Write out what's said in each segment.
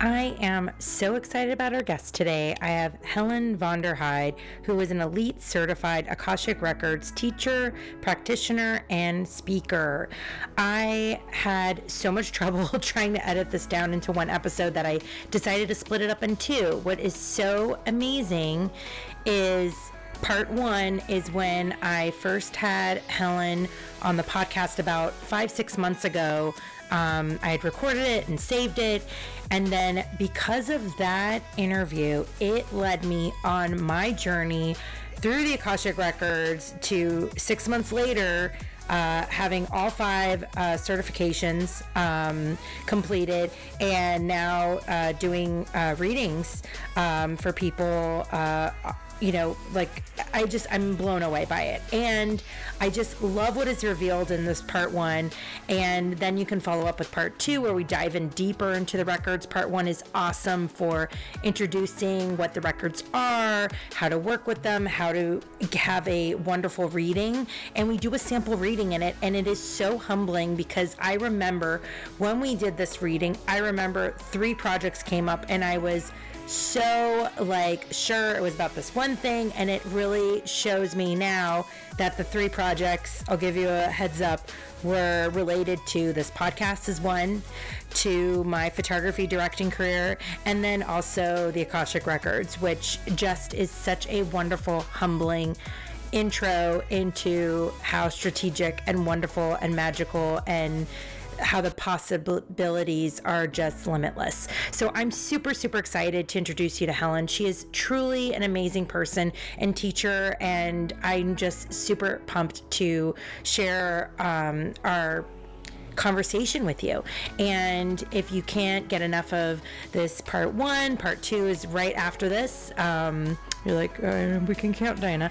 I am so excited about our guest today. I have Helen Vonderheide, who is an elite certified Akashic Records teacher, practitioner, and speaker. I had so much trouble trying to edit this down into one episode that I decided to split it up in two. What is so amazing is part one is when I first had Helen on the podcast about five, six months ago. Um, I had recorded it and saved it. And then because of that interview, it led me on my journey through the Akashic Records to six months later. Uh, having all five uh, certifications um, completed and now uh, doing uh, readings um, for people uh, you know, like I just I'm blown away by it. And I just love what is revealed in this part 1 and then you can follow up with part 2 where we dive in deeper into the records. Part 1 is awesome for introducing what the records are, how to work with them, how to have a wonderful reading, and we do a sample reading in it and it is so humbling because I remember when we did this reading, I remember three projects came up and I was so like sure it was about this one thing and it really shows me now that the three projects i'll give you a heads up were related to this podcast is one to my photography directing career and then also the akashic records which just is such a wonderful humbling intro into how strategic and wonderful and magical and how the possibilities are just limitless. So I'm super, super excited to introduce you to Helen. She is truly an amazing person and teacher, and I'm just super pumped to share um, our conversation with you. And if you can't get enough of this part one, part two is right after this. Um, you're like, uh, we can count Diana.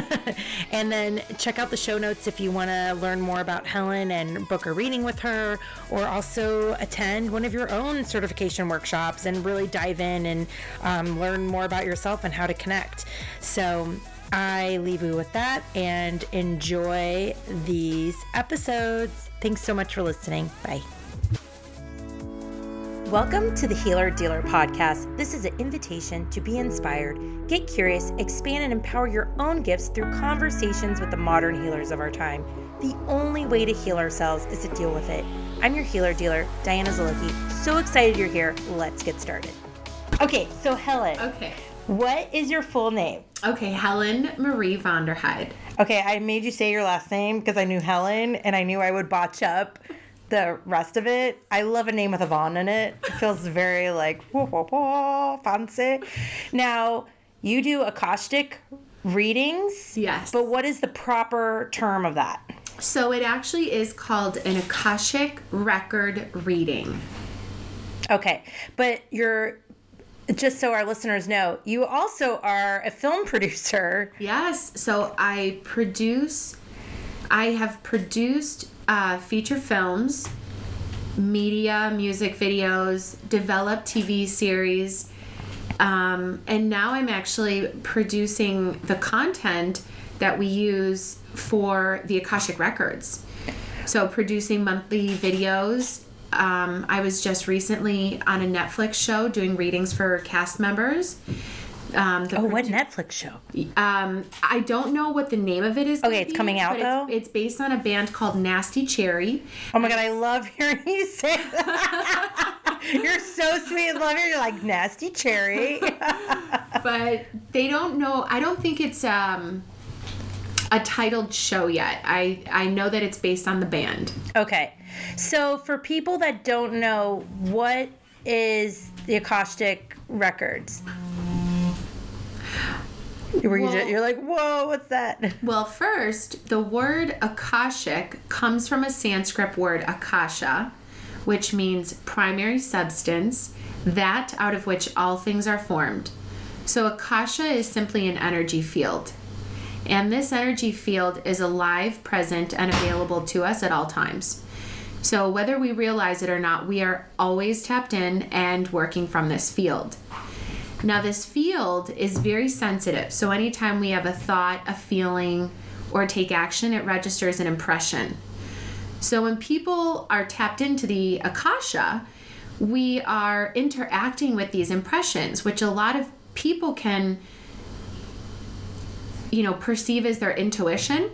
and then check out the show notes if you want to learn more about Helen and book a reading with her, or also attend one of your own certification workshops and really dive in and um, learn more about yourself and how to connect. So, I leave you with that and enjoy these episodes. Thanks so much for listening. Bye. Welcome to the Healer Dealer Podcast. This is an invitation to be inspired, get curious, expand, and empower your own gifts through conversations with the modern healers of our time. The only way to heal ourselves is to deal with it. I'm your healer dealer, Diana Zaloki. So excited you're here. Let's get started. Okay, so Helen. Okay. What is your full name? Okay, Helen Marie Vonderheide. Okay, I made you say your last name because I knew Helen and I knew I would botch up the rest of it. I love a name with a Von in it. It feels very like whoa, whoa, whoa, fancy. Now, you do Akashic readings. Yes. But what is the proper term of that? So it actually is called an Akashic record reading. Okay. But you're just so our listeners know, you also are a film producer. Yes. So I produce, I have produced uh, feature films, media, music videos, developed TV series, um, and now I'm actually producing the content that we use for the Akashic Records. So, producing monthly videos. Um, I was just recently on a Netflix show doing readings for cast members. Um, oh, what Netflix show? Um, I don't know what the name of it is. Okay, it's be, coming out though. It's, it's, based on a band called Nasty Cherry. Oh my god, I love hearing you say that. You're so sweet and love You're like Nasty Cherry. but they don't know. I don't think it's um, a titled show yet. I I know that it's based on the band. Okay, so for people that don't know, what is the Acoustic Records? Were you just, you're like, whoa, what's that? Well, first, the word Akashic comes from a Sanskrit word Akasha, which means primary substance, that out of which all things are formed. So, Akasha is simply an energy field. And this energy field is alive, present, and available to us at all times. So, whether we realize it or not, we are always tapped in and working from this field. Now, this field is very sensitive. So, anytime we have a thought, a feeling, or take action, it registers an impression. So, when people are tapped into the Akasha, we are interacting with these impressions, which a lot of people can, you know, perceive as their intuition.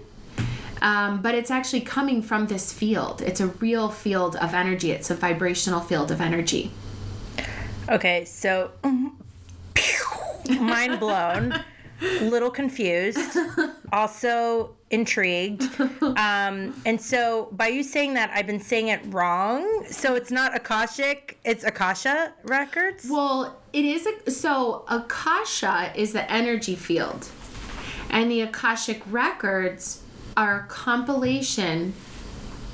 Um, but it's actually coming from this field. It's a real field of energy. It's a vibrational field of energy. Okay, so mind blown, little confused, also intrigued. Um, and so by you saying that, I've been saying it wrong. So it's not Akashic, it's Akasha Records? Well, it is a, so Akasha is the energy field, and the Akashic records are a compilation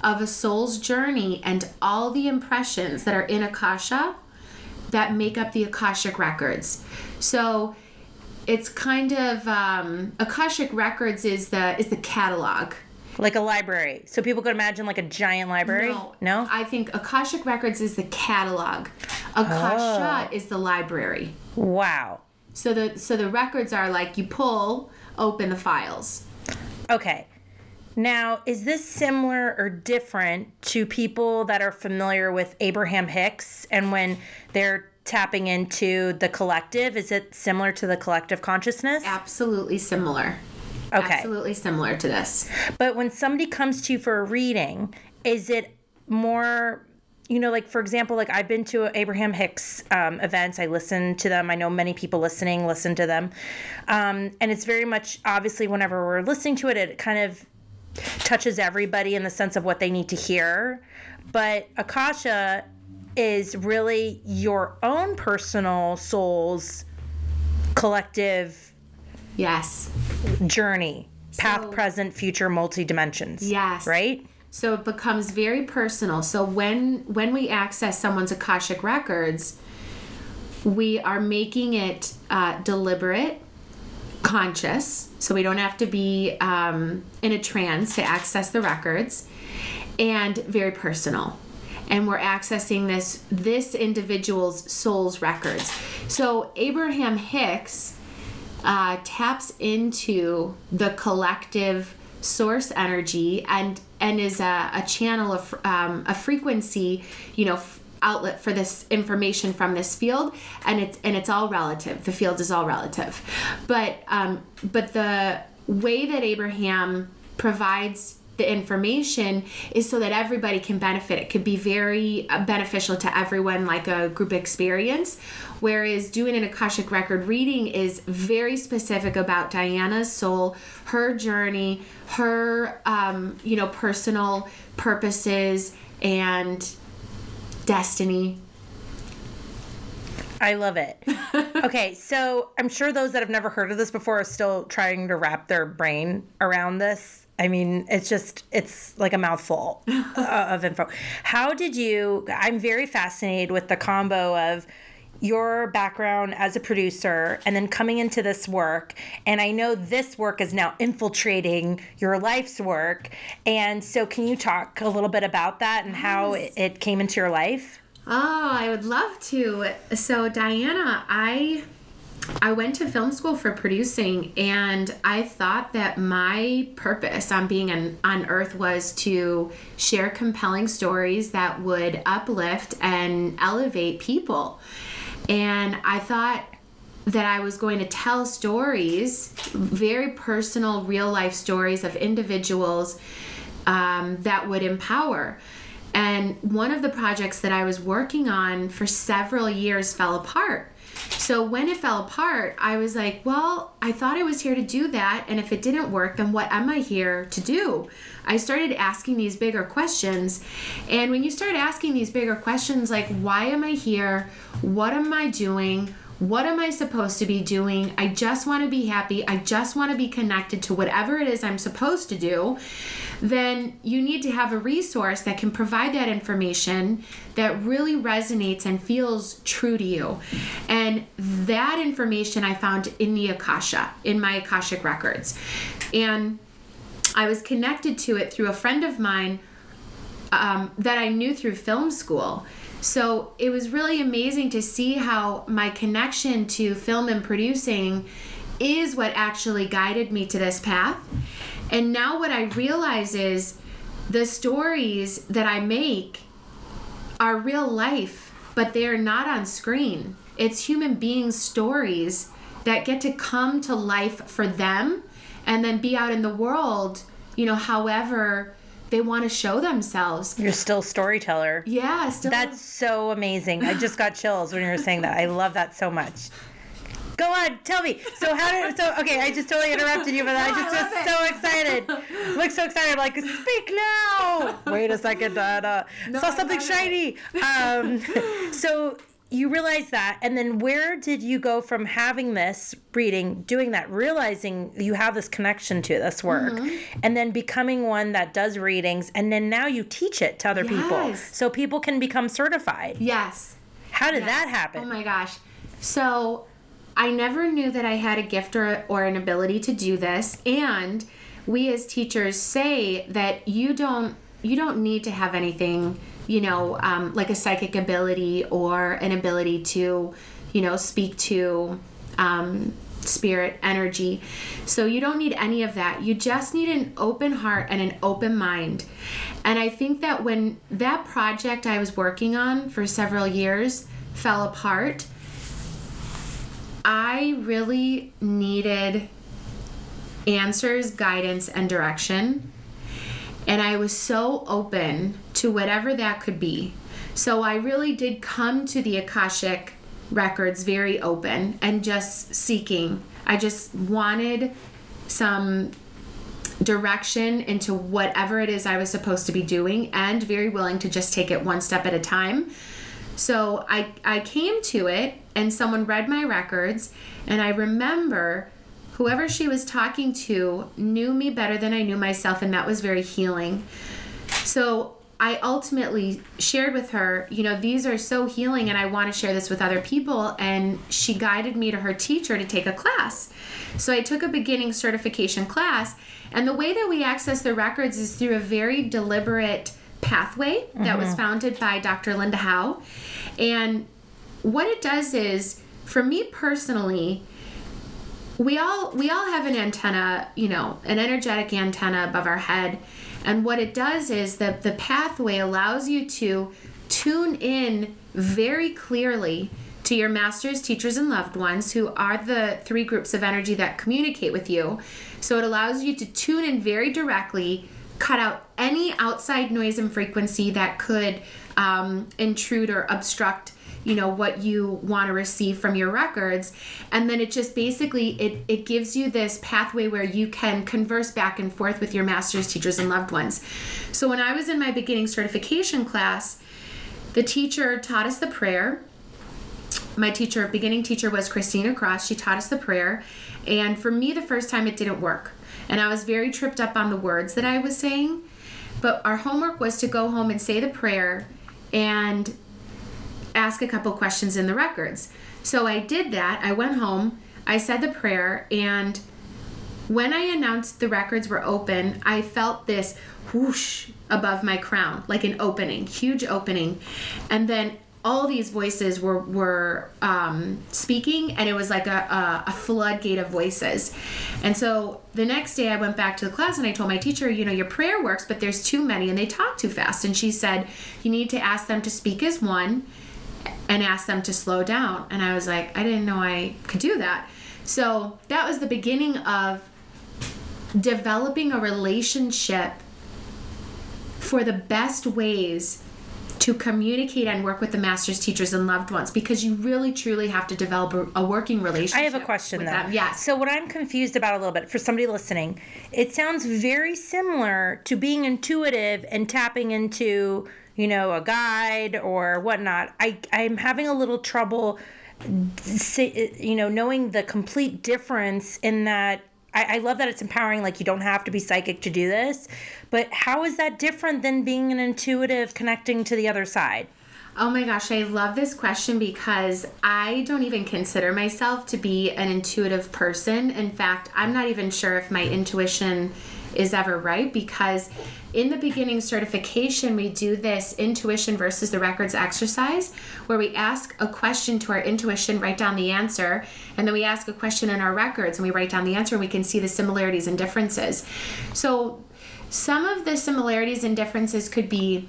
of a soul's journey and all the impressions that are in Akasha that make up the Akashic records. So it's kind of um, Akashic records is the is the catalog. Like a library. So people could imagine like a giant library? No? I think Akashic records is the catalog. Akasha is the library. Wow. So the so the records are like you pull open the files. Okay. Now, is this similar or different to people that are familiar with Abraham Hicks and when they're tapping into the collective? Is it similar to the collective consciousness? Absolutely similar. Okay. Absolutely similar to this. But when somebody comes to you for a reading, is it more you know like for example like i've been to abraham hicks um, events i listen to them i know many people listening listen to them um, and it's very much obviously whenever we're listening to it it kind of touches everybody in the sense of what they need to hear but akasha is really your own personal soul's collective Yes. journey path So- present future multi dimensions Yes. right So it becomes very personal. So when when we access someone's akashic records, we are making it uh, deliberate, conscious. So we don't have to be um, in a trance to access the records, and very personal. And we're accessing this this individual's soul's records. So Abraham Hicks uh, taps into the collective source energy and and is a, a channel of um, a frequency you know f- outlet for this information from this field. And it's and it's all relative. The field is all relative. But um, but the way that abraham provides the information is so that everybody can benefit. It could be very uh, beneficial to everyone, like a group experience. Whereas doing an Akashic record reading is very specific about Diana's soul, her journey, her, um, you know, personal purposes and destiny. I love it. okay, so I'm sure those that have never heard of this before are still trying to wrap their brain around this. I mean, it's just, it's like a mouthful uh, of info. How did you? I'm very fascinated with the combo of your background as a producer and then coming into this work. And I know this work is now infiltrating your life's work. And so, can you talk a little bit about that and how it, it came into your life? Oh, I would love to. So, Diana, I I went to film school for producing and I thought that my purpose on being on, on earth was to share compelling stories that would uplift and elevate people. And I thought that I was going to tell stories, very personal, real life stories of individuals um, that would empower. And one of the projects that I was working on for several years fell apart. So when it fell apart, I was like, well, I thought I was here to do that. And if it didn't work, then what am I here to do? I started asking these bigger questions. And when you start asking these bigger questions, like, why am I here? What am I doing? What am I supposed to be doing? I just want to be happy. I just want to be connected to whatever it is I'm supposed to do. Then you need to have a resource that can provide that information that really resonates and feels true to you. And that information I found in the Akasha, in my Akashic records. And I was connected to it through a friend of mine um, that I knew through film school. So it was really amazing to see how my connection to film and producing is what actually guided me to this path. And now what I realize is the stories that I make are real life but they're not on screen. It's human beings' stories that get to come to life for them and then be out in the world, you know, however they want to show themselves. You're still a storyteller. Yeah, still. That's so amazing. I just got chills when you were saying that. I love that so much. Go on, tell me. So how did so okay? I just totally interrupted you, but I just I was love so excited. Look so excited. I'm like, speak now. Wait a second. Uh, No, saw something shiny. Um, so you realize that, and then where did you go from having this reading, doing that, realizing you have this connection to this work, Mm-hmm. and then becoming one that does readings, and then now you teach it to other people, so people can become certified. yes. How did that happen? Oh my gosh. So I never knew that I had a gift or, or an ability to do this. And we as teachers say that you don't you don't need to have anything, you know, um, like a psychic ability or an ability to, you know, speak to um, spirit energy. So you don't need any of that. You just need an open heart and an open mind. And I think that when that project I was working on for several years fell apart, I really needed answers, guidance, and direction. And I was so open to whatever that could be. So I really did come to the Akashic records very open and just seeking. I just wanted some direction into whatever it is I was supposed to be doing and very willing to just take it one step at a time. So I I came to it and someone read my records and I remember whoever she was talking to knew me better than I knew myself and that was very healing. So I ultimately shared with her, you know, these are so healing and I want to share this with other people. And she guided me to her teacher to take a class. So I took a beginning certification class. And the way that we access the records is through a very deliberate pathway that was mm-hmm. founded by Dr. Linda Howe. And what it does is, for me personally, we all we all have an antenna you know an energetic antenna above our head and what it does is that the pathway allows you to tune in very clearly to your masters teachers and loved ones who are the three groups of energy that communicate with you so it allows you to tune in very directly cut out any outside noise and frequency that could um, intrude or obstruct you know what you want to receive from your records. And then it just basically it, it gives you this pathway where you can converse back and forth with your masters teachers and loved ones. So when i was in my beginning certification class the teacher taught us the prayer. My teacher beginning teacher was christina cross. She taught us the prayer. And for me the first time it didn't work and i was very tripped up on the words that i was saying but our homework was to go home and say the prayer and ask a couple questions in the records. So I did that. I went home, I said the prayer, and when I announced the records were open, I felt this whoosh above my crown, like an opening, huge opening. And then all these voices were were um, speaking, and it was like a, a, a floodgate of voices. And so the next day, I went back to the class and I told my teacher, you know, your prayer works, but there's too many, and they talk too fast. And she said, you need to ask them to speak as one, and ask them to slow down. And I was like, I didn't know I could do that. So that was the beginning of developing a relationship for the best ways to communicate and work with the masters, teachers, and loved ones because you really truly have to develop a, a working relationship. I have a question with though. Them. Yes. So what I'm confused about a little bit for somebody listening, it sounds very similar to being intuitive and tapping into, you know, a guide or whatnot. I I'm having a little trouble, you know, knowing the complete difference in that. I, I love that it's empowering. Like you don't have to be psychic to do this, but how is that different than being an intuitive connecting to the other side? Oh my gosh, I love this question because I don't even consider myself to be an intuitive person. In fact, I'm not even sure if my intuition is ever right because in the beginning certification, we do this intuition versus the records exercise where we ask a question to our intuition, write down the answer, and then we ask a question in our records and we write down the answer and we can see the similarities and differences. So, some of the similarities and differences could be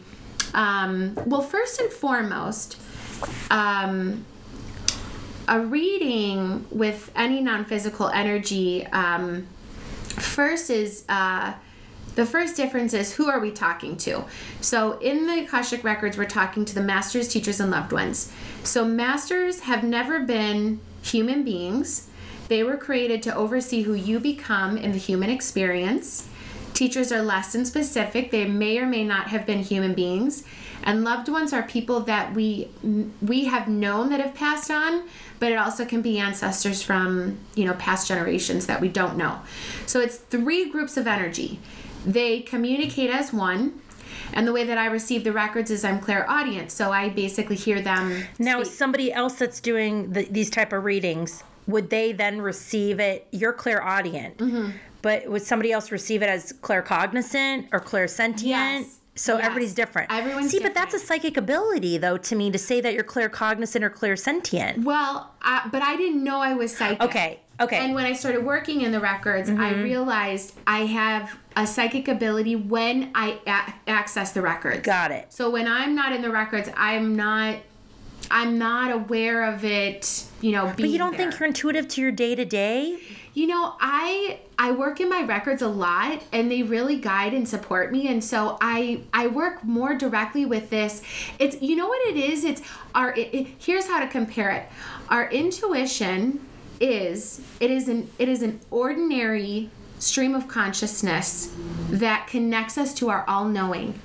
um, well, first and foremost, um, a reading with any non-physical energy um, first is uh, the first difference is who are we talking to? So in the akashic records we're talking to the masters teachers and loved ones. So masters have never been human beings. They were created to oversee who you become in the human experience. Teachers are lesson specific. They may or may not have been human beings and loved ones are people that we we have known that have passed on but it also can be ancestors from you know past generations that we don't know so it's three groups of energy they communicate as one and the way that I receive the records is I'm clairaudient, so I basically hear them. Now, speak. somebody else that's doing the, these type of readings, would they then receive it? You're clairaudient, mm-hmm. but would somebody else receive it as claircognizant or clairsentient? Yes. So everybody's different. Everyone's See, but that's a psychic ability, though, to me, to say that you're claircognizant or clairsentient. Well, I, but I didn't know I was psychic. Okay, okay. Mm-hmm. And when I started working in the records, I realized I have a psychic ability when I a- access the records. Got it. So when I'm not in the records, I'm not I'm not aware of it, you know, being But you don't there. think you're intuitive to your day to day? You know, I I work in my records a lot and they really guide and support me and so I I work more directly with this. It's you know what it is? It's our it, it- here's how to compare it. Our intuition is it is an it is an ordinary stream of consciousness that connects us to our all-knowing.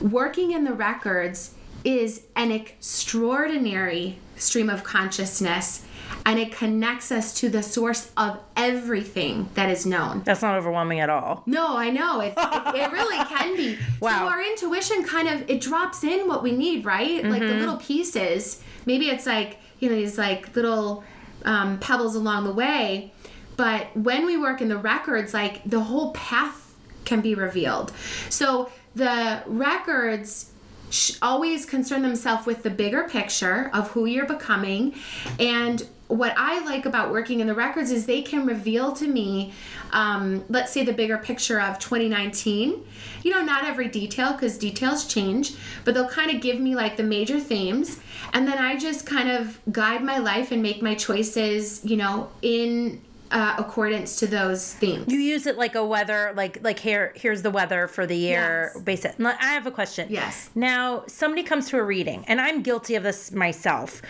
Working in the records is an extraordinary stream of consciousness and it connects us to the source of everything that is known. That's not overwhelming at all. No, I know. It, it, it really can be. Wow. So our intuition kind of it drops in what we need, right? Like Mm-hmm. the little pieces. Maybe it's like, you know, these like little um, pebbles along the way. But when we work in the records, like the whole path can be revealed. So the records sh- always concern themselves with the bigger picture of who you're becoming and what i like about working in the records is they can reveal to me um, let's say the bigger picture of 2019 you know not every detail because details change but they'll kind of give me like the major themes and then i just kind of guide my life and make my choices you know in uh, accordance to those themes You use it like a weather, like like here. Here's the weather for the year. Yes. Basic. I have a question. Yes. Now somebody comes to a reading, and I'm guilty of this myself.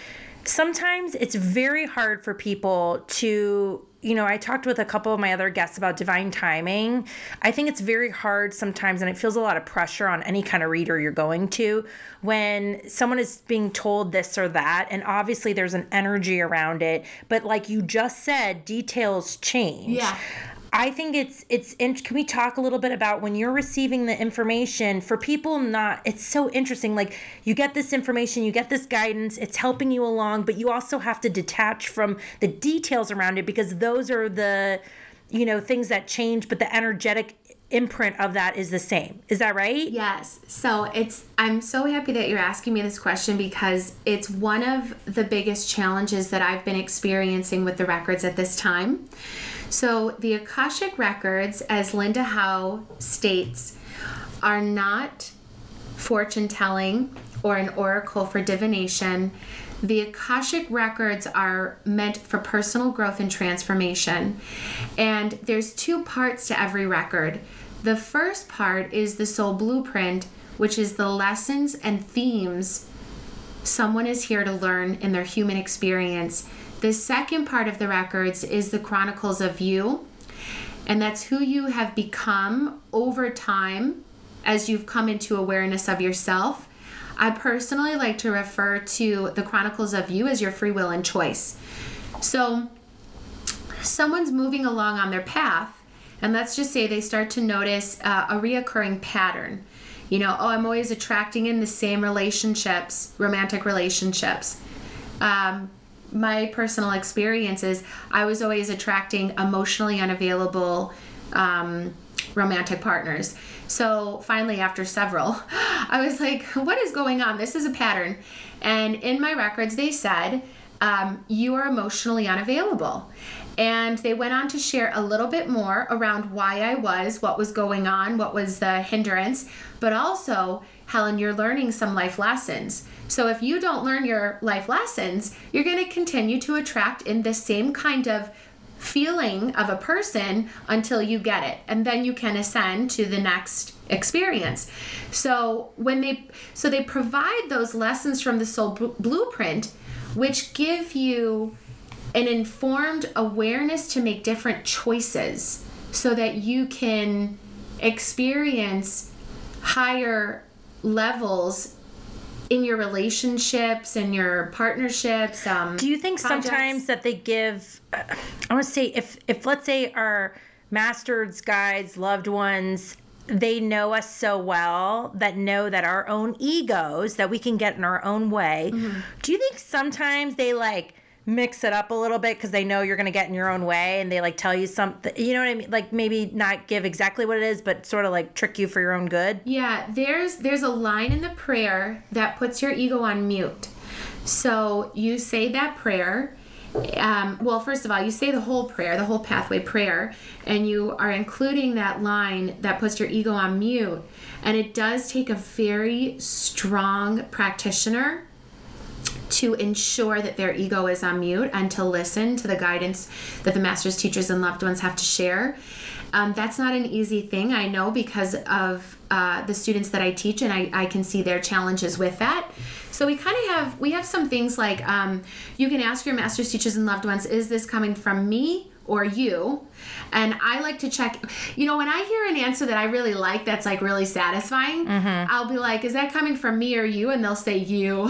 Sometimes it's very hard for people to, you know, I talked with a couple of my other guests about divine timing. I think it's very hard sometimes, and it feels a lot of pressure on any kind of reader you're going to when someone is being told this or that, and obviously there's an energy around it. But like you just said, details change. Yeah. I think it's it's. in- Can we talk a little bit about when you're receiving the information for people? Not. It's so interesting. Like you get this information, you get this guidance. It's helping you along, but you also have to detach from the details around it because those are the, you know, things that change. But the energetic imprint of that is the same. Is that right? Yes. So it's I'm so happy that you're asking me this question because it's one of the biggest challenges that I've been experiencing with the records at this time. So the Akashic records, as Linda Howe states, are not fortune telling or an oracle for divination. The Akashic records are meant for personal growth and transformation. And there's two parts to every record. The first part is the soul blueprint, which is the lessons and themes someone is here to learn in their human experience. The second part of the records is the chronicles of you, and that's who you have become over time as you've come into awareness of yourself. I personally like to refer to the chronicles of you as your free will and choice. So, someone's moving along on their path, and let's just say they start to notice uh, a reoccurring pattern. You know, oh, I'm always attracting in the same relationships, romantic relationships. Um, my personal experience is I was always attracting emotionally unavailable um, romantic partners. So finally, after several, I was like, what is going on? This is a pattern. And in my records, they said, um, you are emotionally unavailable. And they went on to share a little bit more around why I was, what was going on, what was the hindrance, but also Helen, you're learning some life lessons. So if you don't learn your life lessons, you're going to continue to attract in the same kind of feeling of a person until you get it and then you can ascend to the next experience so when they so they provide those lessons from the soul bl- blueprint which give you an informed awareness to make different choices so that you can experience higher levels in your relationships and your partnerships um, Do you think projects. sometimes that they give? I want to say if if let's say our masters, guides, loved ones. They know us so well that know that our own egos that we can get in our own way. Mm-hmm. Do you think sometimes they like mix it up a little bit because they know you're going to get in your own way and they like tell you something? You know what I mean? Like maybe not give exactly what it is, but sort of like trick you for your own good. Yeah, there's there's a line in the prayer that puts your ego on mute. So you say that prayer. Um, well, first of all, you say the whole prayer, the whole pathway prayer, and you are including that line that puts your ego on mute. And it does take a very strong practitioner to ensure that their ego is on mute and to listen to the guidance that the masters, teachers, and loved ones have to share. Um, that's not an easy thing, I know, because of uh, the students that I teach, and I, I can see their challenges with that. So we kind of have we have some things like um, you can ask your masters, teachers, and loved ones, is this coming from me or you? And I like to check. You know, when I hear an answer that I really like, that's like really satisfying, I'll be like, is that coming from me or you? And they'll say you,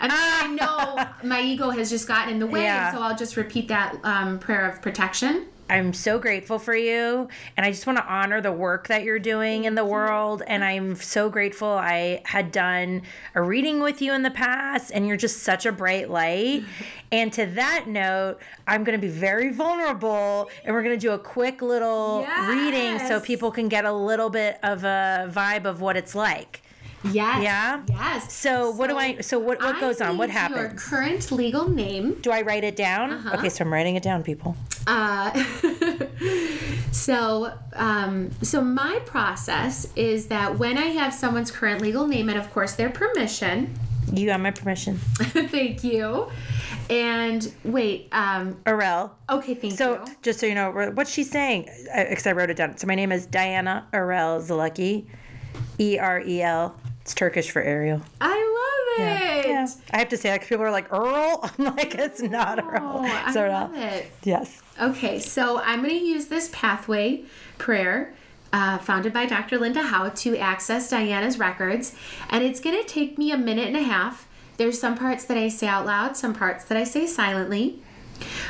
and I know my ego has just gotten in the way, Yeah. and so I'll just repeat that um, prayer of protection. I'm so grateful for you. And I just want to honor the work that you're doing in the world. And I'm so grateful I had done a reading with you in the past. And you're just such a bright light. And to that note, I'm going to be very vulnerable. And we're going to do a quick little reading so people can get a little bit of a vibe of what it's like. Yes. Yeah? Yes. So, what do I, so what, what I goes on? What need Your happens? current legal name. Do I write it down? Uh-huh. Okay, so I'm writing it down, people. Uh, so, um, so my process is that when I have someone's current legal name and, of course, their permission. You got my permission. thank you. And wait. Um, Arel. okay. Thank So, you. just so you know, what's she saying? Because I wrote it down. So, my name is Diana Erel Zalecki, E R E L. It's Turkish for Ariel. I love it. Yeah. I have to say, like, people are like, Earl? I'm like, it's not Earl. Oh, I love it. Yes. Okay, so I'm going to use this pathway prayer uh, founded by Dr. Linda Howe to access Diana's records, and it's going to take me a minute and a half. There's some parts that I say out loud, some parts that I say silently.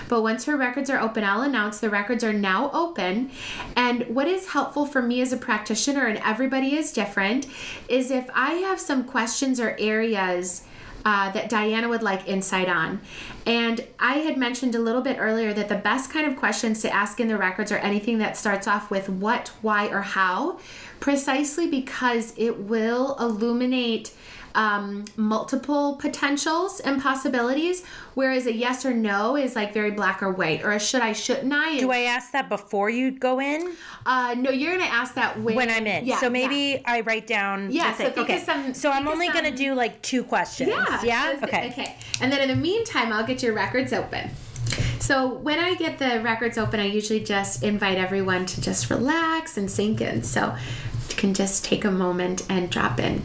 But once her records are open, I'll announce the records are now open. And what is helpful for me as a practitioner, and everybody is different, is if I have some questions or areas uh, that Diana would like insight on. And I had mentioned a little bit earlier that the best kind of questions to ask in the records are anything that starts off with what, why, or how, precisely because it will illuminate um, multiple potentials and possibilities, whereas a yes or no is like very black or white, or a should I, shouldn't I? Do I ask that before you go in? Uh, no, you're gonna ask that when, When I'm in. Yeah, so yeah. maybe I write down. Yeah, so okay. some- so I'm only going to do like two questions. Yeah. Yeah? so- Okay. Okay. And then in the meantime, I'll get your records open. So when I get the records open, I usually just invite everyone to just relax and sink in. So you can just take a moment and drop in.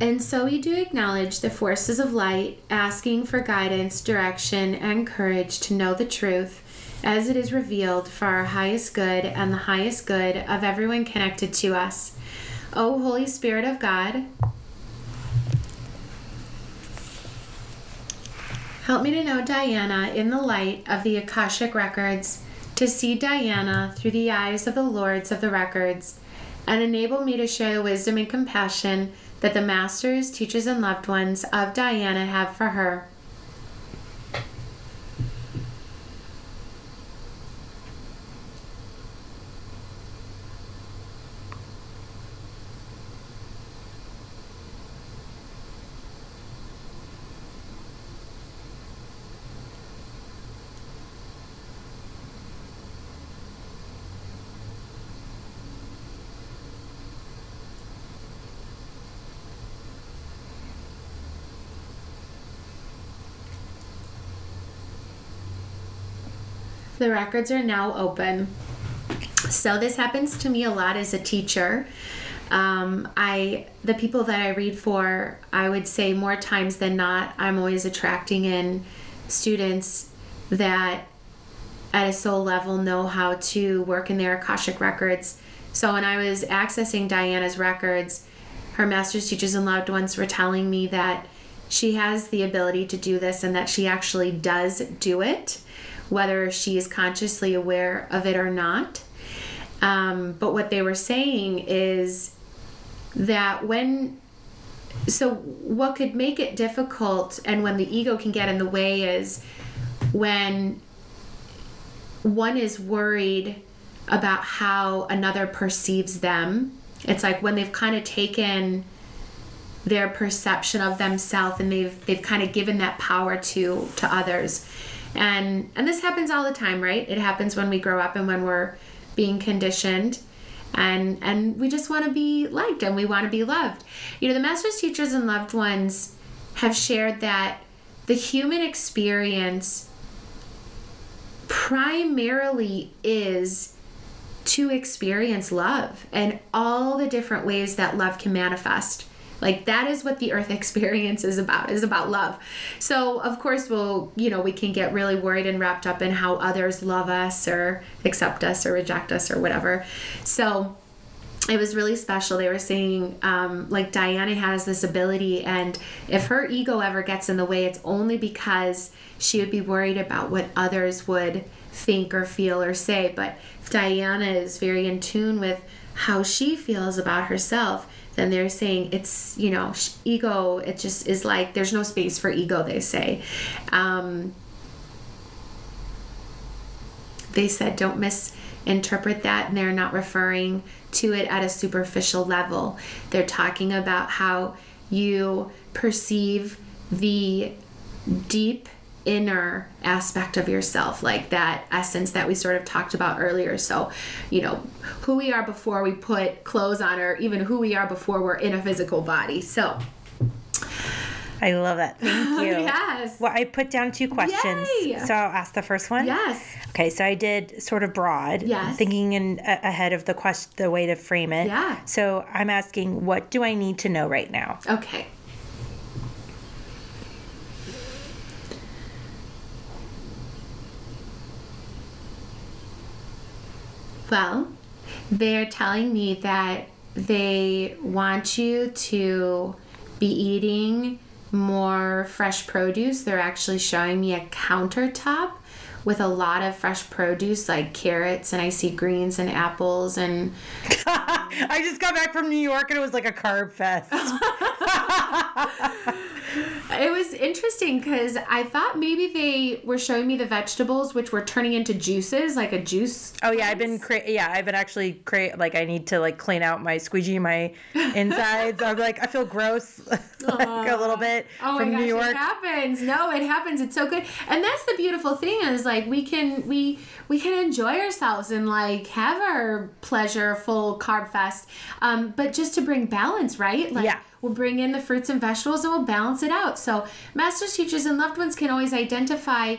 And so we do acknowledge the forces of light, asking for guidance, direction, and courage to know the truth as it is revealed for our highest good and the highest good of everyone connected to us. O Holy Spirit of God, help me to know Diana in the light of the Akashic records, to see Diana through the eyes of the Lords of the records, and enable me to share the wisdom and compassion that the masters, teachers, and loved ones of Diana have for her. The records are now open. So this happens to me a lot as a teacher. Um, I the people that I read for, I would say more times than not, I'm always attracting in students that at a soul level know how to work in their Akashic records. So when I was accessing Diana's records, her master's teachers and loved ones were telling me that she has the ability to do this and that she actually does do it, whether she is consciously aware of it or not. Um, but what they were saying is that when so what could make it difficult and when the ego can get in the way is when one is worried about how another perceives them it's like when they've kind of taken their perception of themselves and they've they've kind of given that power to to others and and this happens all the time right? It happens when we grow up and when we're being conditioned. And and we just want to be liked and we want to be loved. You know the masters teachers and loved ones have shared that the human experience primarily is to experience love and all the different ways that love can manifest like that is what the earth experience is about is about love so of course we'll you know we can get really worried and wrapped up in how others love us or accept us or reject us or whatever so it was really special. They were saying, um, like, Diana has this ability, and if her ego ever gets in the way, it's only because she would be worried about what others would think or feel or say. But Diana is very in tune with how she feels about herself, then they're saying it's you know ego it just is like there's no space for ego they say. Um, they said don't misinterpret that and they're not referring to it at a superficial level. They're talking about how you perceive the deep inner aspect of yourself, like that essence that we sort of talked about earlier. So, you know, who we are before we put clothes on, or even who we are before we're in a physical body. So, I love that. Thank you. yes. Well, I put down two questions. Yay. So I'll ask the first one. Yes. Okay, so I did sort of broad, Yes. thinking in a- ahead of the question, the way to frame it. Yeah. So I'm asking, what do I need to know right now? Okay. Well, they're telling me that they want you to be eating more fresh produce. They're actually showing me a countertop with a lot of fresh produce like carrots and I see greens and apples and I just got back from New York and it was like a carb fest. It was interesting because I thought maybe they were showing me the vegetables, which were turning into juices, like a juice. Oh yeah, I've been cra- yeah, I've been actually cra- like I need to like clean out my squeegee my insides. I'm like I feel gross like a little bit Oh from my gosh, New York. it happens. No, it happens. It's so good, and that's the beautiful thing is like we can we we can enjoy ourselves and like have our pleasureful carb fest, um, but just to bring balance, right? Like, Yeah. We'll bring in the fruits and vegetables and we'll balance it out. So, masters, teachers, and loved ones can always identify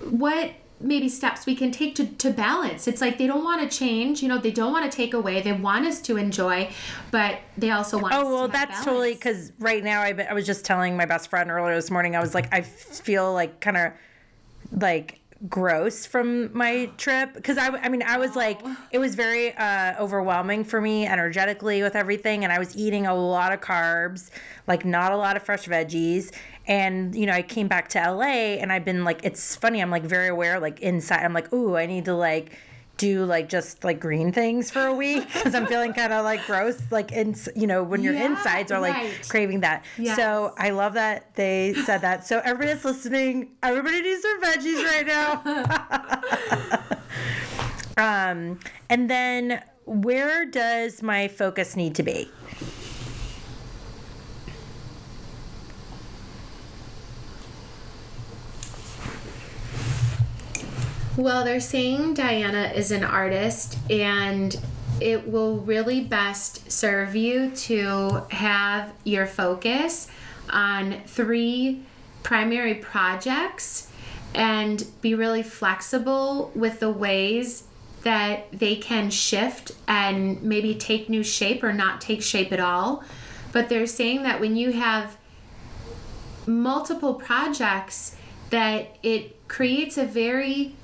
what maybe steps we can take to, to balance. It's like they don't want to change, you know, they don't want to take away. They want us to enjoy, but they also want us Oh to well, have that's totally because right now I, I was just telling my best friend earlier this morning. I was like, I feel like kind of like gross from my trip because I, I mean I was like it was very uh, overwhelming for me energetically with everything and I was eating a lot of carbs like not a lot of fresh veggies and you know I came back to LA and I've been like it's funny I'm like very aware like inside I'm like ooh I need to like do like just like green things for a week because I'm feeling kind of like gross like in you know when your Yeah, insides are like right. craving that Yes. so I love that they said that. So everybody that's listening, everybody needs their veggies right now. um, and then where does my focus need to be? Well, they're saying Diana is an artist and it will really best serve you to have your focus on three primary projects and be really flexible with the ways that they can shift and maybe take new shape or not take shape at all. But they're saying that when you have multiple projects that it creates a very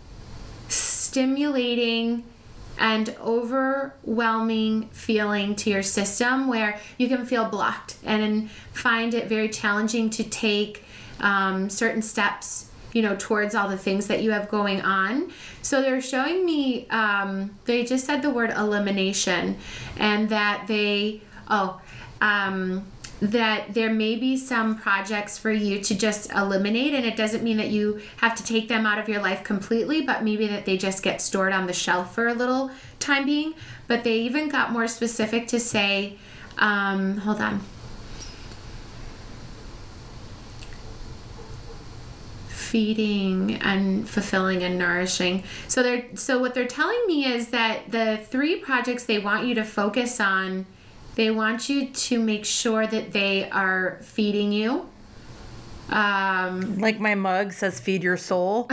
stimulating and overwhelming feeling to your system where you can feel blocked and find it very challenging to take um, certain steps you know towards all the things that you have going on. So they're showing me um, they just said the word elimination and that they oh um, that there may be some projects for you to just eliminate and it doesn't mean that you have to take them out of your life completely but maybe that they just get stored on the shelf for a little time being but they even got more specific to say um, hold on feeding and fulfilling and nourishing. So they're so what they're telling me is that the three projects they want you to focus on they want you to make sure that they are feeding you. Um, like my mug says, feed your soul.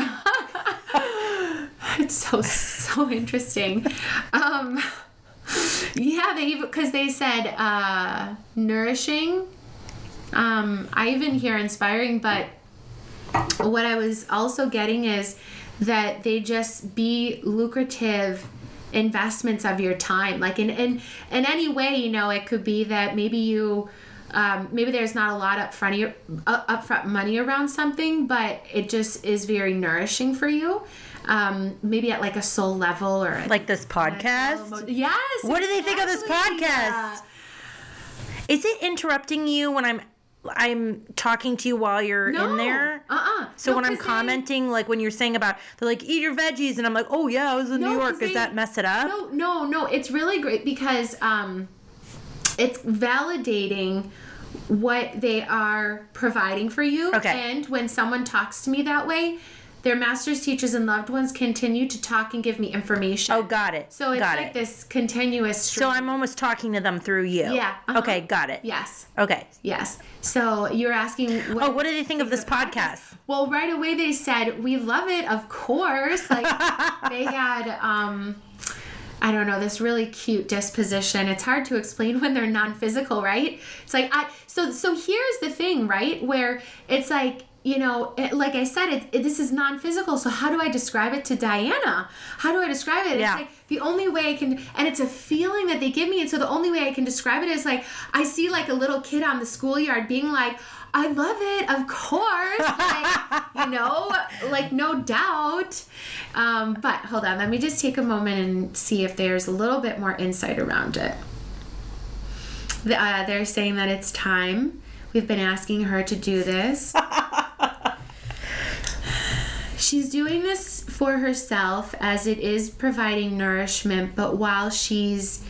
it's so, so interesting. Um, yeah, they even because they said uh, nourishing. Um, I even hear inspiring, but what I was also getting is that they just be lucrative investments of your time. Like in in in any way you know it could be that maybe you um, maybe there's not a lot up front, uh, upfront money around something but it just is very nourishing for you. Um, maybe at like a soul level or like this podcast? yes what do they think of this podcast yeah. is it interrupting you when i'm I'm talking to you while you're no. in there. Uh-uh. So no, when I'm commenting, they, like when you're saying about they're like eat your veggies, and I'm like, oh yeah, I was in no, New York. Does that mess it up? No, no, no. It's really great because um, it's validating what they are providing for you. Okay. And when someone talks to me that way, their masters, teachers, and loved ones continue to talk and give me information. Oh, got it. So it's got like it. this continuous. Stream. So I'm almost talking to them through you. Yeah. Uh-huh. Okay, got it. Yes. Okay. Yes. So you're asking. What oh, what do they think of this podcast? podcast? Well, right away they said we love it. Of course, like they had. um I don't know, this really cute disposition. It's hard to explain when they're non-physical, right? It's like I so so here's the thing, right? Where it's like you know, it, like I said, it, it, this is non-physical. So how do I describe it to Diana? How do I describe it? Yeah. It's like the only way I can, and it's a feeling that they give me. And so the only way I can describe it is like I see like a little kid on the schoolyard being like, "I love it, of course," like, you know, like no doubt. Um, but hold on, let me just take a moment and see if there's a little bit more insight around it. Uh, they're saying that it's time. We've been asking her to do this. she's doing this for herself as it is providing nourishment, but while she's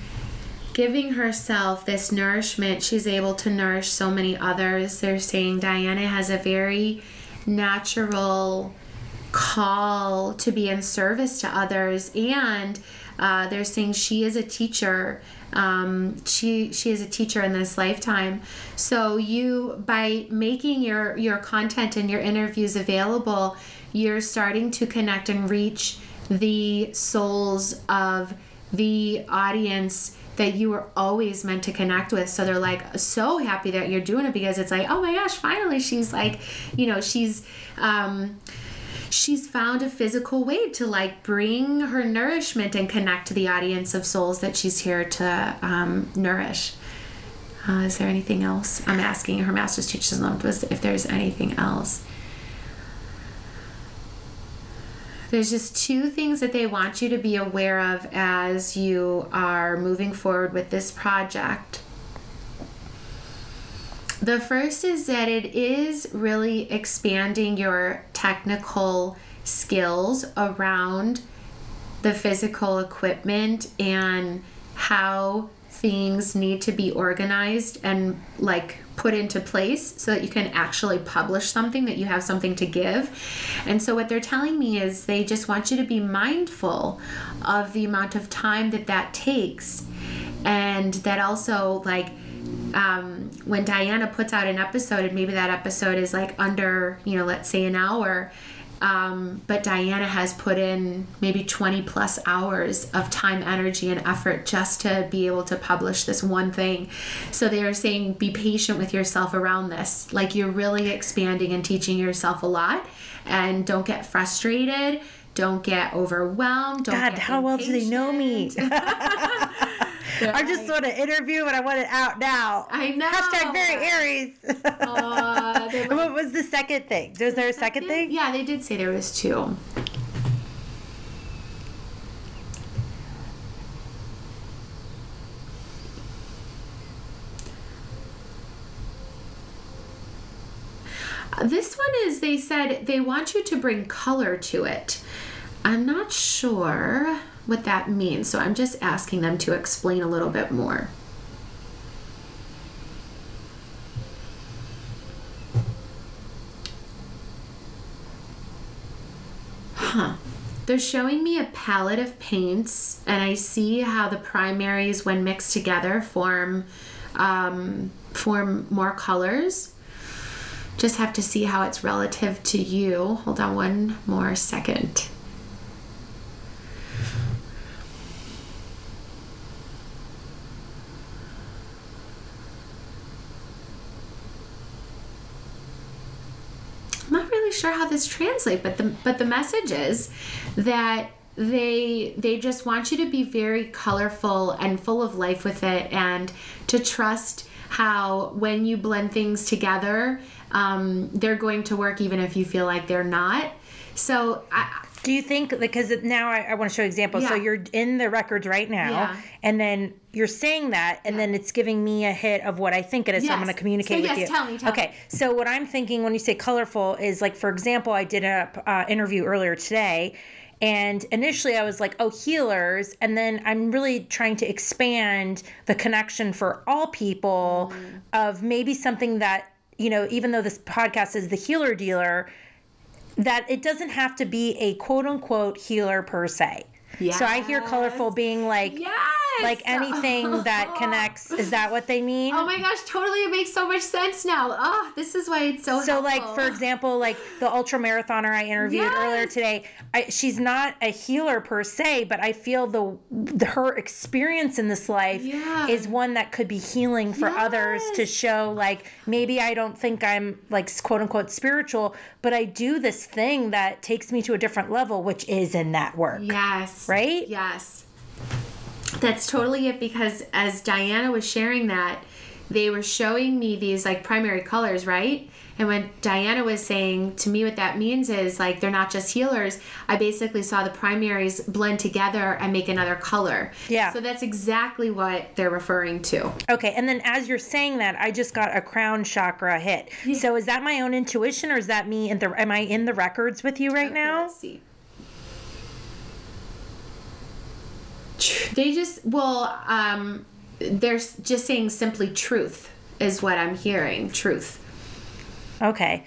giving herself this nourishment, she's able to nourish so many others. They're saying Diana has a very natural call to be in service to others and uh, they're saying she is a teacher um, she she is a teacher in this lifetime so you by making your your content and your interviews available you're starting to connect and reach the souls of the audience that you were always meant to connect with. So they're like so happy that you're doing it because it's like, oh my gosh, finally she's like, you know, she's um she's found a physical way to like bring her nourishment and connect to the audience of souls that she's here to um, nourish. Uh, is there anything else? I'm asking her master's teachers was if there's anything else. There's just two things that they want you to be aware of as you are moving forward with this project. The first is that it is really expanding your technical skills around the physical equipment and how things need to be organized and like put into place so that you can actually publish something that you have something to give. And so what they're telling me is they just want you to be mindful of the amount of time that that takes and that also like um, when Diana puts out an episode and maybe that episode is like under, you know, let's say an hour, Um, but Diana has put in maybe 20 plus hours of time, energy, and effort just to be able to publish this one thing. So they are saying be patient with yourself around this. Like you're really expanding and teaching yourself a lot. And don't get frustrated. Don't get overwhelmed. Don't God, get how well do they know me? impatient. I just want to interview, but I want it out now. I know. Hashtag very Aries. They're like- what was the second thing? Was there a second thing? Yeah, they did say there was two. Uh, This one is they said they want you to bring color to it. I'm not sure what that means, so I'm just asking them to explain a little bit more. Huh. They're showing me a palette of paints, and I see how the primaries, when mixed together, form um, form more colors. Just have to see how it's relative to you. Hold on one more second. I'm not really sure how this translates, but the but the message is that they they just want you to be very colorful and full of life with it, and to trust how when you blend things together, um, they're going to work even if you feel like they're not. So I, Do you think because now I, I want to show examples. So you're in the records right now, Yeah. and then you're saying that, and then it's giving me a hit of what I think it is. So I'm going to communicate So with yes, you. tell me, tell okay. So what I'm thinking when you say colorful is like, for example, I did a uh, interview earlier today. And initially, I was like, oh, healers. And then I'm really trying to expand the connection for all people Mm. of maybe something that, you know, even though this podcast is the healer dealer, that it doesn't have to be a quote unquote healer per se. So I hear colorful being like yes, like anything that connects. Is that what they mean? Oh my gosh, totally! It makes so much sense now. Oh, this is why it's so. so like for example like the ultra marathoner i interviewed Yes. earlier today I, she's not a healer per se but i feel the, the her experience in this life Yeah. is one that could be healing for others to show like maybe i don't think i'm like quote unquote spiritual but i do this thing that takes me to a different level which is in that work Yes. Right? Yes. That's totally it because as Diana was sharing that, they were showing me these like primary colors, right? And when Diana was saying to me what that means is like they're not just healers, I basically saw the primaries blend together and make another color. Yeah. So that's exactly what they're referring to. Okay, and then as you're saying that, I just got a crown chakra hit. So is that my own intuition, or is that me? In the am I in the records with you right now? Let's They just well, um, they're just saying simply truth is what I'm hearing. Truth. Okay,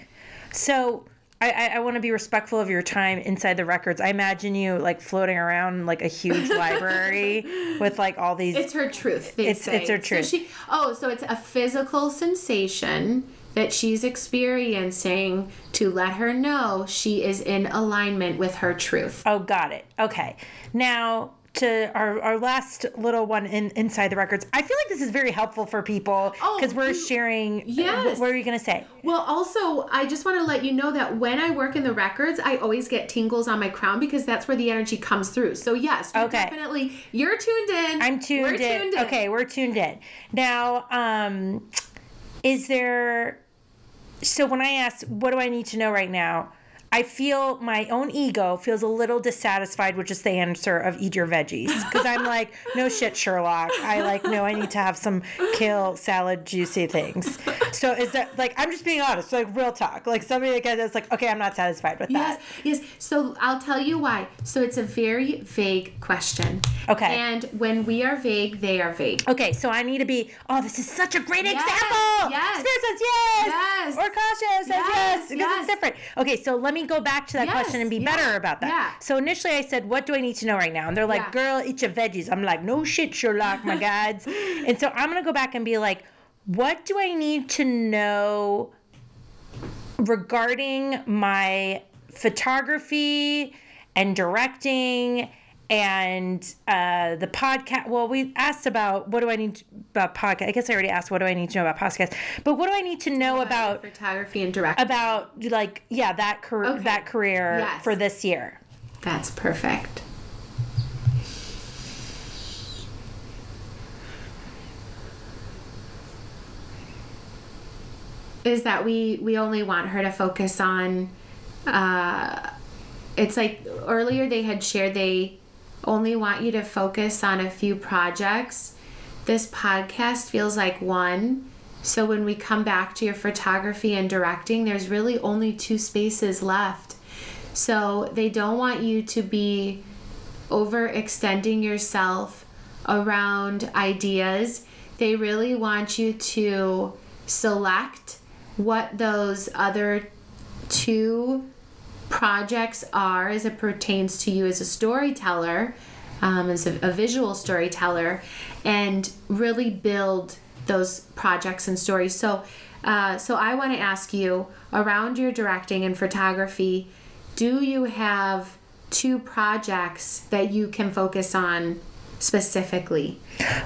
so I I, I want to be respectful of your time inside the records. I imagine you like floating around like a huge library with like all these. It's her truth. It's- say. it's her So truth. she, oh, so it's a physical sensation that she's experiencing to let her know she is in alignment with her truth. oh, got it. Okay, now. To our, our last little one in inside the records, I feel like this is very helpful for people Oh, because we're you- sharing. Yes. What are you gonna say? Well, also, I just want to let you know that when I work in the records, I always get tingles on my crown because that's where the energy comes through. So yes, Okay. definitely you're tuned in. I'm tuned, We're in. tuned in. Okay, we're tuned in. Now, um, is there? So when I ask, what do I need to know right now? I feel my own ego feels a little dissatisfied with just the answer of eat your veggies because I'm like, no shit, Sherlock. I like, no, I need to have some kale salad, juicy things. So is that like, I'm just being honest, like real talk. Like somebody like that's like, okay, I'm not satisfied with that. yes. yes. So I'll tell you why. So it's a very vague question. Okay. And when we are vague, they are vague. Okay, so I need to be. Oh, this is such a great Yes, example. yes. Spirit says yes. Yes. Or Kasha says yes, Yes, because yes. it's different. Okay, so let me go back to that Yes, question and be yeah, better about that. yeah. So initially I said, "What do I need to know right now?" And they're like, Yeah. "Girl, eat your veggies." I'm like, "No shit, Sherlock, my gods." and so I'm gonna go back and be like, "What do I need to know?" regarding my photography and directing and uh, the podcast. Well, we asked about what do I need to, about podcast. I guess I already asked what do I need to know about podcast. But what do I need to know about photography and directing? about like yeah that career Okay. that career Yes. for this year? That's perfect. Is that we we only want her to focus on uh it's like earlier they had shared they only want you to focus on a few projects. This podcast feels like one. So when we come back to your photography and directing, there's really only two spaces left. So they don't want you to be overextending yourself around ideas. They really want you to select what those other two projects are as it pertains to you as a storyteller, um, as a, a visual storyteller, and really build those projects and stories. So, uh, so I want to ask you around your directing and photography, do you have two projects that you can focus on specifically?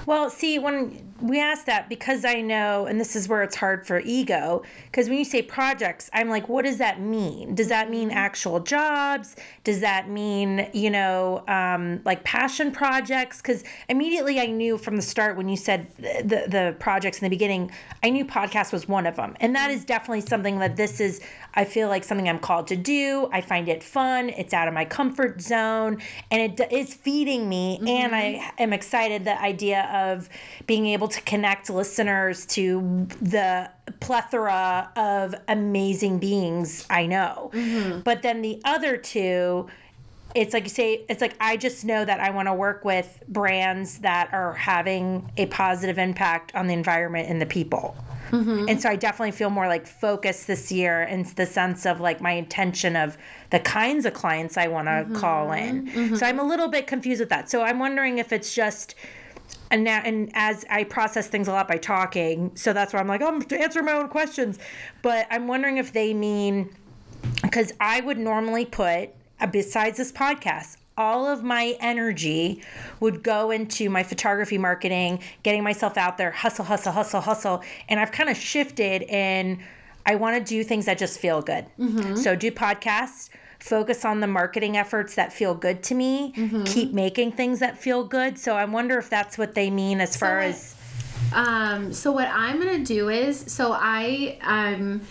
Well, see, when we ask that, because I know, and this is where it's hard for ego, because when you say projects, I'm like, what does that mean? Does that mean actual jobs? Does that mean, you know, um, like passion projects? Because immediately I knew from the start when you said the, the, the projects in the beginning, I knew podcast was one of them. And that is definitely something that this is, I feel like something I'm called to do. I find it fun. It's out of my comfort zone and it is feeding me. And I mm-hmm. am excited the idea of being able to connect listeners to the plethora of amazing beings I know. Mm-hmm. But then the other two, it's like you say, it's like I just know that I want to work with brands that are having a positive impact on the environment and the people. Mm-hmm. And so I definitely feel more like focused this year in the sense of like my intention of the kinds of clients I want to mm-hmm. call in. Mm-hmm. So I'm a little bit confused with that. So I'm wondering if it's just and now and as I process things a lot by talking, so that's why I'm like, oh, I'm to answer my own questions. But I'm wondering if they mean because I would normally put uh, besides this podcast all of my energy would go into my photography marketing getting myself out there hustle hustle hustle hustle. And i've kind of shifted and i want to do things that just feel good. So do podcasts focus on the marketing efforts that feel good to me. Keep making things that feel good. So i wonder if that's what they mean as far what- as Um, so what I'm gonna do is, so I, um,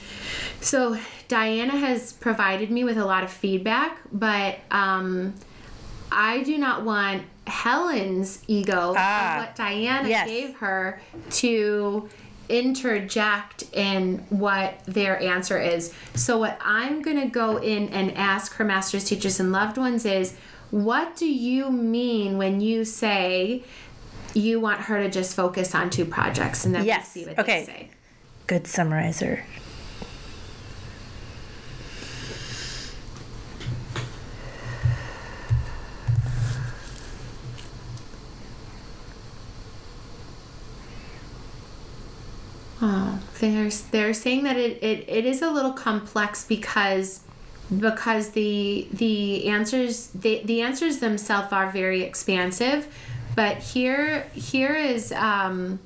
so Diana has provided me with a lot of feedback, but um, I do not want Helen's ego Ah, what Diana yes. gave her to interject in what their answer is. So what I'm gonna go in and ask her masters, teachers, and loved ones is, what do you mean when you say? You want her to just focus on two projects and then we'll Yes. see what Okay. they say. good summarizer Oh, they're they're saying that it, it, it is a little complex because because the the answers the, the answers themselves are very expansive, but here here is um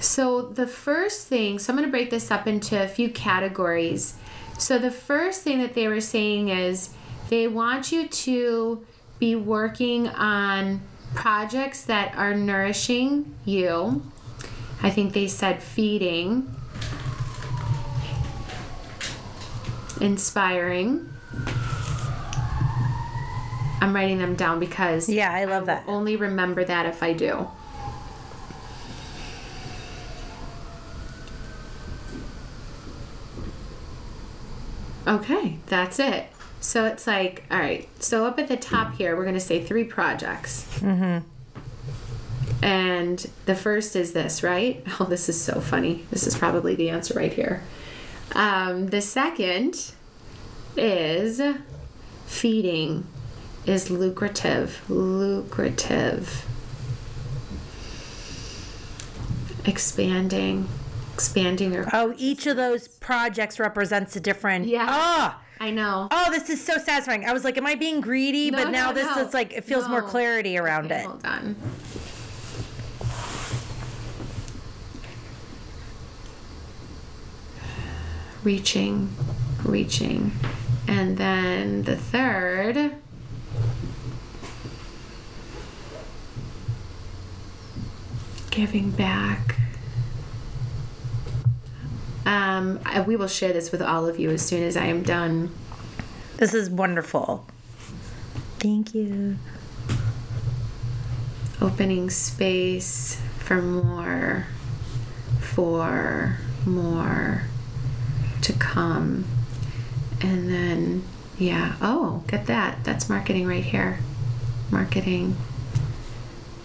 so the first thing, so I'm going to break this up into a few categories. So the first thing that they were saying is they want you to be working on projects that are nourishing you. I think they said feeding, inspiring. I'm writing them down because yeah i love that only remember that if I do. Okay, that's it. So it's like, all right. So up at the top here, we're gonna say three projects. Mm-hmm. And the first is this, right? Oh, this is so funny. This is probably the answer right here. Um, the second is feeding is lucrative. Lucrative. Expanding. expanding your. Oh, each of those projects represents a different. Yeah. Oh, I know. oh, this is so satisfying. I was like, am I being greedy? No, but now no, this no. is like, it feels more clarity around Okay, it. Hold on. Reaching, reaching. And then the third. Giving back. Um, I- we will share this with all of you as soon as I am done. This is wonderful. Thank you. opening space for more, for more to come. And then, yeah, oh, get that. That's marketing right here. Marketing.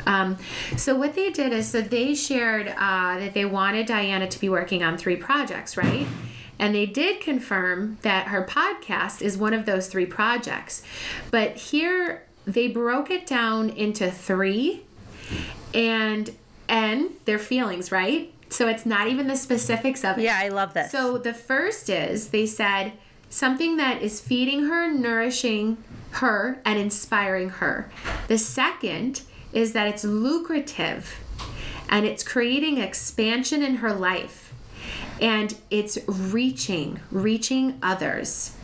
Um, so what they did is so they shared uh, that they wanted Diana to be working on three projects, right? And they did confirm that her podcast is one of those three projects. But here they broke it down into three and and their feelings, right? So it's not even the specifics of it. Yeah, I love this. So the first is they said something that is feeding her, nourishing her, and inspiring her. The second is that it's lucrative and it's creating expansion in her life and it's reaching, reaching others.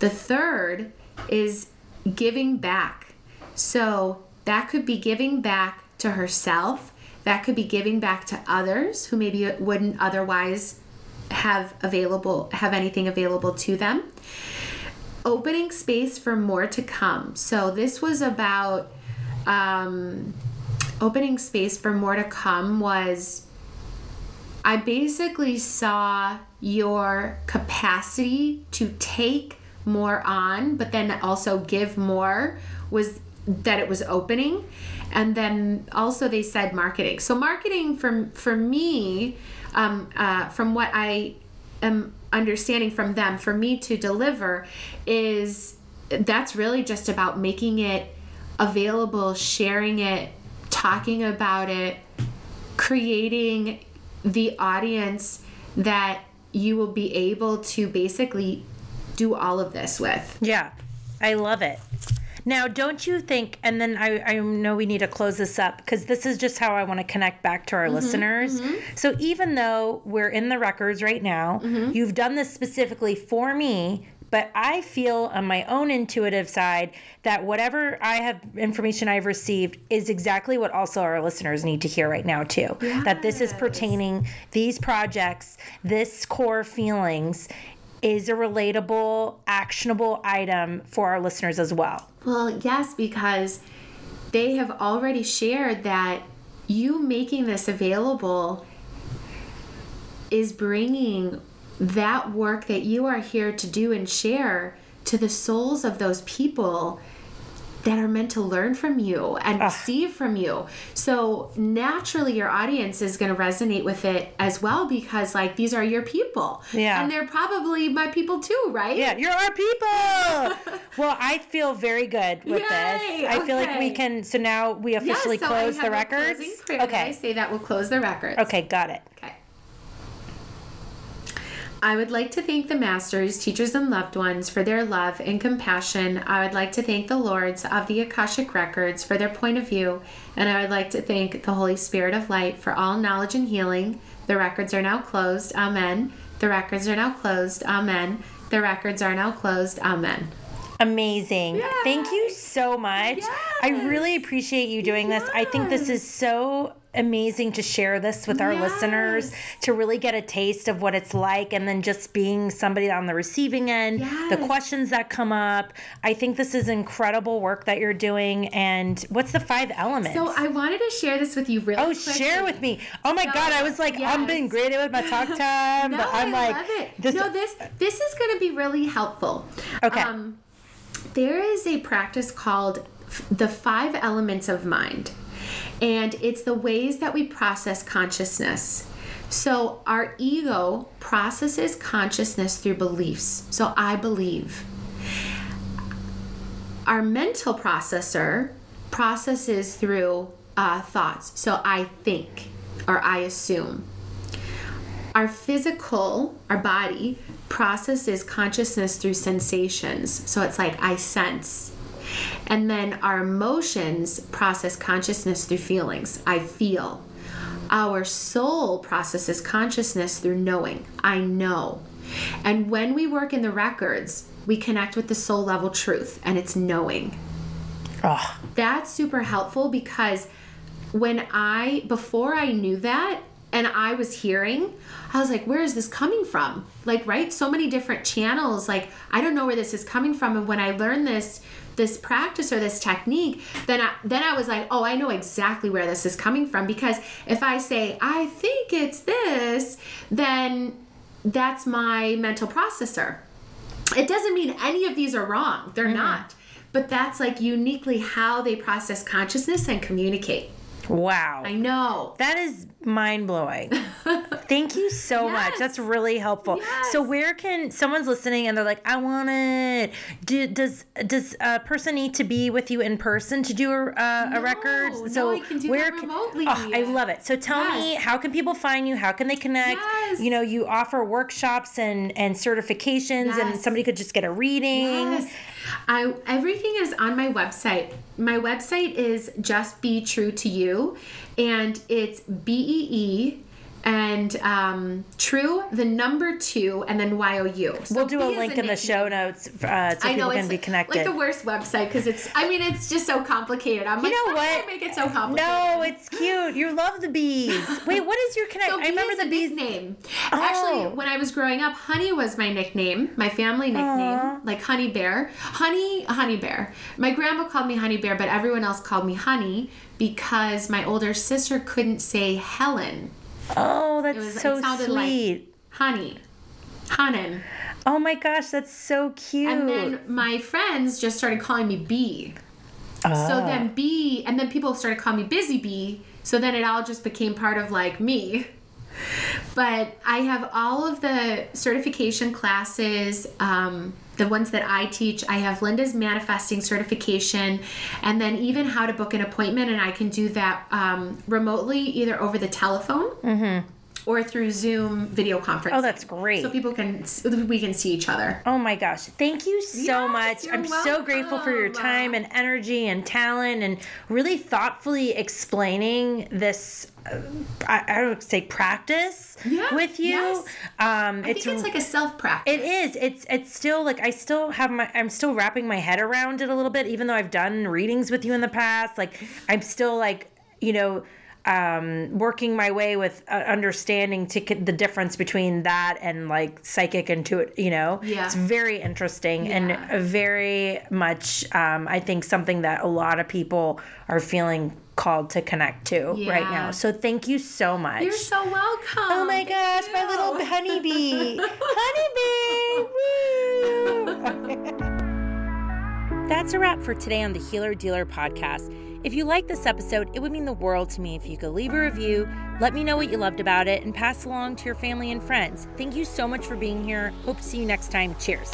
The third is giving back. So that could be giving back to herself, that could be giving back to others who maybe wouldn't otherwise have available have anything available to them. Opening space for more to come. So this was about um, opening space for more to come was i basically saw your capacity to take more on but then also give more was that it was opening and then also they said marketing. So marketing from for me um, uh, from what i am understanding from them for me to deliver is that's really just about making it available sharing it talking about it creating the audience that you will be able to basically do all of this with. Yeah, I love it. Now, don't you think, and then I, I know we need to close this up because this is just how I want to connect back to our mm-hmm, listeners. Mm-hmm. So, even though we're in the records right now, mm-hmm. you've done this specifically for me, but I feel on my own intuitive side that whatever I have information I've received is exactly what also our listeners need to hear right now, too. That this is pertaining, these projects, this core feelings is a relatable, actionable item for our listeners as well. Well, yes, because they have already shared that you making this available is bringing that work that you are here to do and share to the souls of those people that are meant to learn from you and ah. receive from you. So naturally your audience is going to resonate with it as well because like these are your people. Yeah. And they're probably my people too, right? Yeah, you're our people. well, I feel very good with Yay, this. I feel like we can. So now we officially Yes, so close the records. that I Okay. say that we'll close the records. Okay, got it. I would like to thank the masters, teachers, and loved ones for their love and compassion. I would like to thank the lords of the Akashic Records for their point of view, and I would like to thank the Holy Spirit of Light for all knowledge and healing. The records are now closed. Amen. The records are now closed. Amen. The records are now closed. Amen. Amazing. Thank you so much. I really appreciate you doing this. I think this is so amazing to share this with our listeners to really get a taste of what it's like and then just being somebody on the receiving end, the questions that come up. I think this is incredible work that you're doing and what's the five elements? So I wanted to share this with you really Oh, quickly. share with me. Oh my So, God, I was like, I'm being great with my talk time, No, but I'm I like, love it. this, no, this this is going to be really helpful. Okay. Um, there is a practice called the five elements of mind, and it's the ways that we process consciousness. So our ego processes consciousness through beliefs. So I believe. Our mental processor processes through uh, thoughts. So I think or I assume. our physical, our body, processes consciousness through sensations. So it's like I sense. And then our emotions process consciousness through feelings. I feel. Our soul processes consciousness through knowing. I know. And when we work in the records, we connect with the soul level truth, and it's knowing. Oh, That's super helpful because when I, before I knew that, and I was hearing, I was like, where is this coming from? Like, right? So many different channels. Like, I don't know where this is coming from. And when I learned this, this practice or this technique, then I, then I was like, oh, I know exactly where this is coming from. Because if I say, I think it's this, then that's my mental processor. It doesn't mean any of these are wrong. They're mm-hmm. not. But that's like uniquely how they process consciousness and communicate. wow. I know. That is mind blowing. Thank you so much. That's really helpful. Yes. So, where can someone's listening and they're like, "I want it." Do, does does a person need to be with you in person to do a, uh, a No, record? no, So I can do where that can- remotely. Oh, I love it. So tell me, how can people find you? How can they connect? Yes. You know, you offer workshops and and certifications, and somebody could just get a reading. Yes. I everything is on my website. My website is just be true to you and it's B E E and um, true the number two and then Y O U. So We'll do a link in the show notes uh, so I people can be connected. like the worst website because it's. I mean, it's just so complicated. I'm like, know what? Make it so complicated? no, it's cute. You love the bees. Wait, what is your connect? So I remember the a bees. name. Oh. Actually, when I was growing up, Honey was my nickname, my family nickname, Aw. like Honey Bear. Honey, Honey Bear. My grandma called me Honey Bear, but everyone else called me Honey because my older sister couldn't say Helen. Oh, that's was. so sweet. like Honey, Hanan. oh my gosh, that's so cute. And then my friends just started calling me Bee. So Oh. then B, and then people started calling me Busy Bee. So then it all just became part of like me. But I have all of the certification classes, um, the ones that I teach. I have Linda's manifesting certification, and then even how to book an appointment, and I can do that um, remotely, either over the telephone or through Zoom video conference. Mm-hmm. Oh, that's great. So people can we can see each other. Oh my gosh. Thank you so Yes, much. I'm so grateful for your time and energy and talent and really thoughtfully explaining this, I, I would say, practice Yeah, with you. yes. Um, I think it's like a self practice. It is. It's it's still like I still have my I'm still wrapping my head around it a little bit even though I've done readings with you in the past. Like I'm still like, you know, um working my way with uh, understanding to the difference between that and like psychic intuit, you know. Yeah. It's very interesting Yeah. and very much um I think something that a lot of people are feeling called to connect to right now. So thank you so much. You're so welcome. Oh my gosh, my little honeybee. honeybee! Woo! That's a wrap for today on the Healer Dealer podcast. If you like this episode, it would mean the world to me if you could leave a review, let me know what you loved about it, and pass along to your family and friends. Thank you so much for being here. Hope to see you next time. Cheers.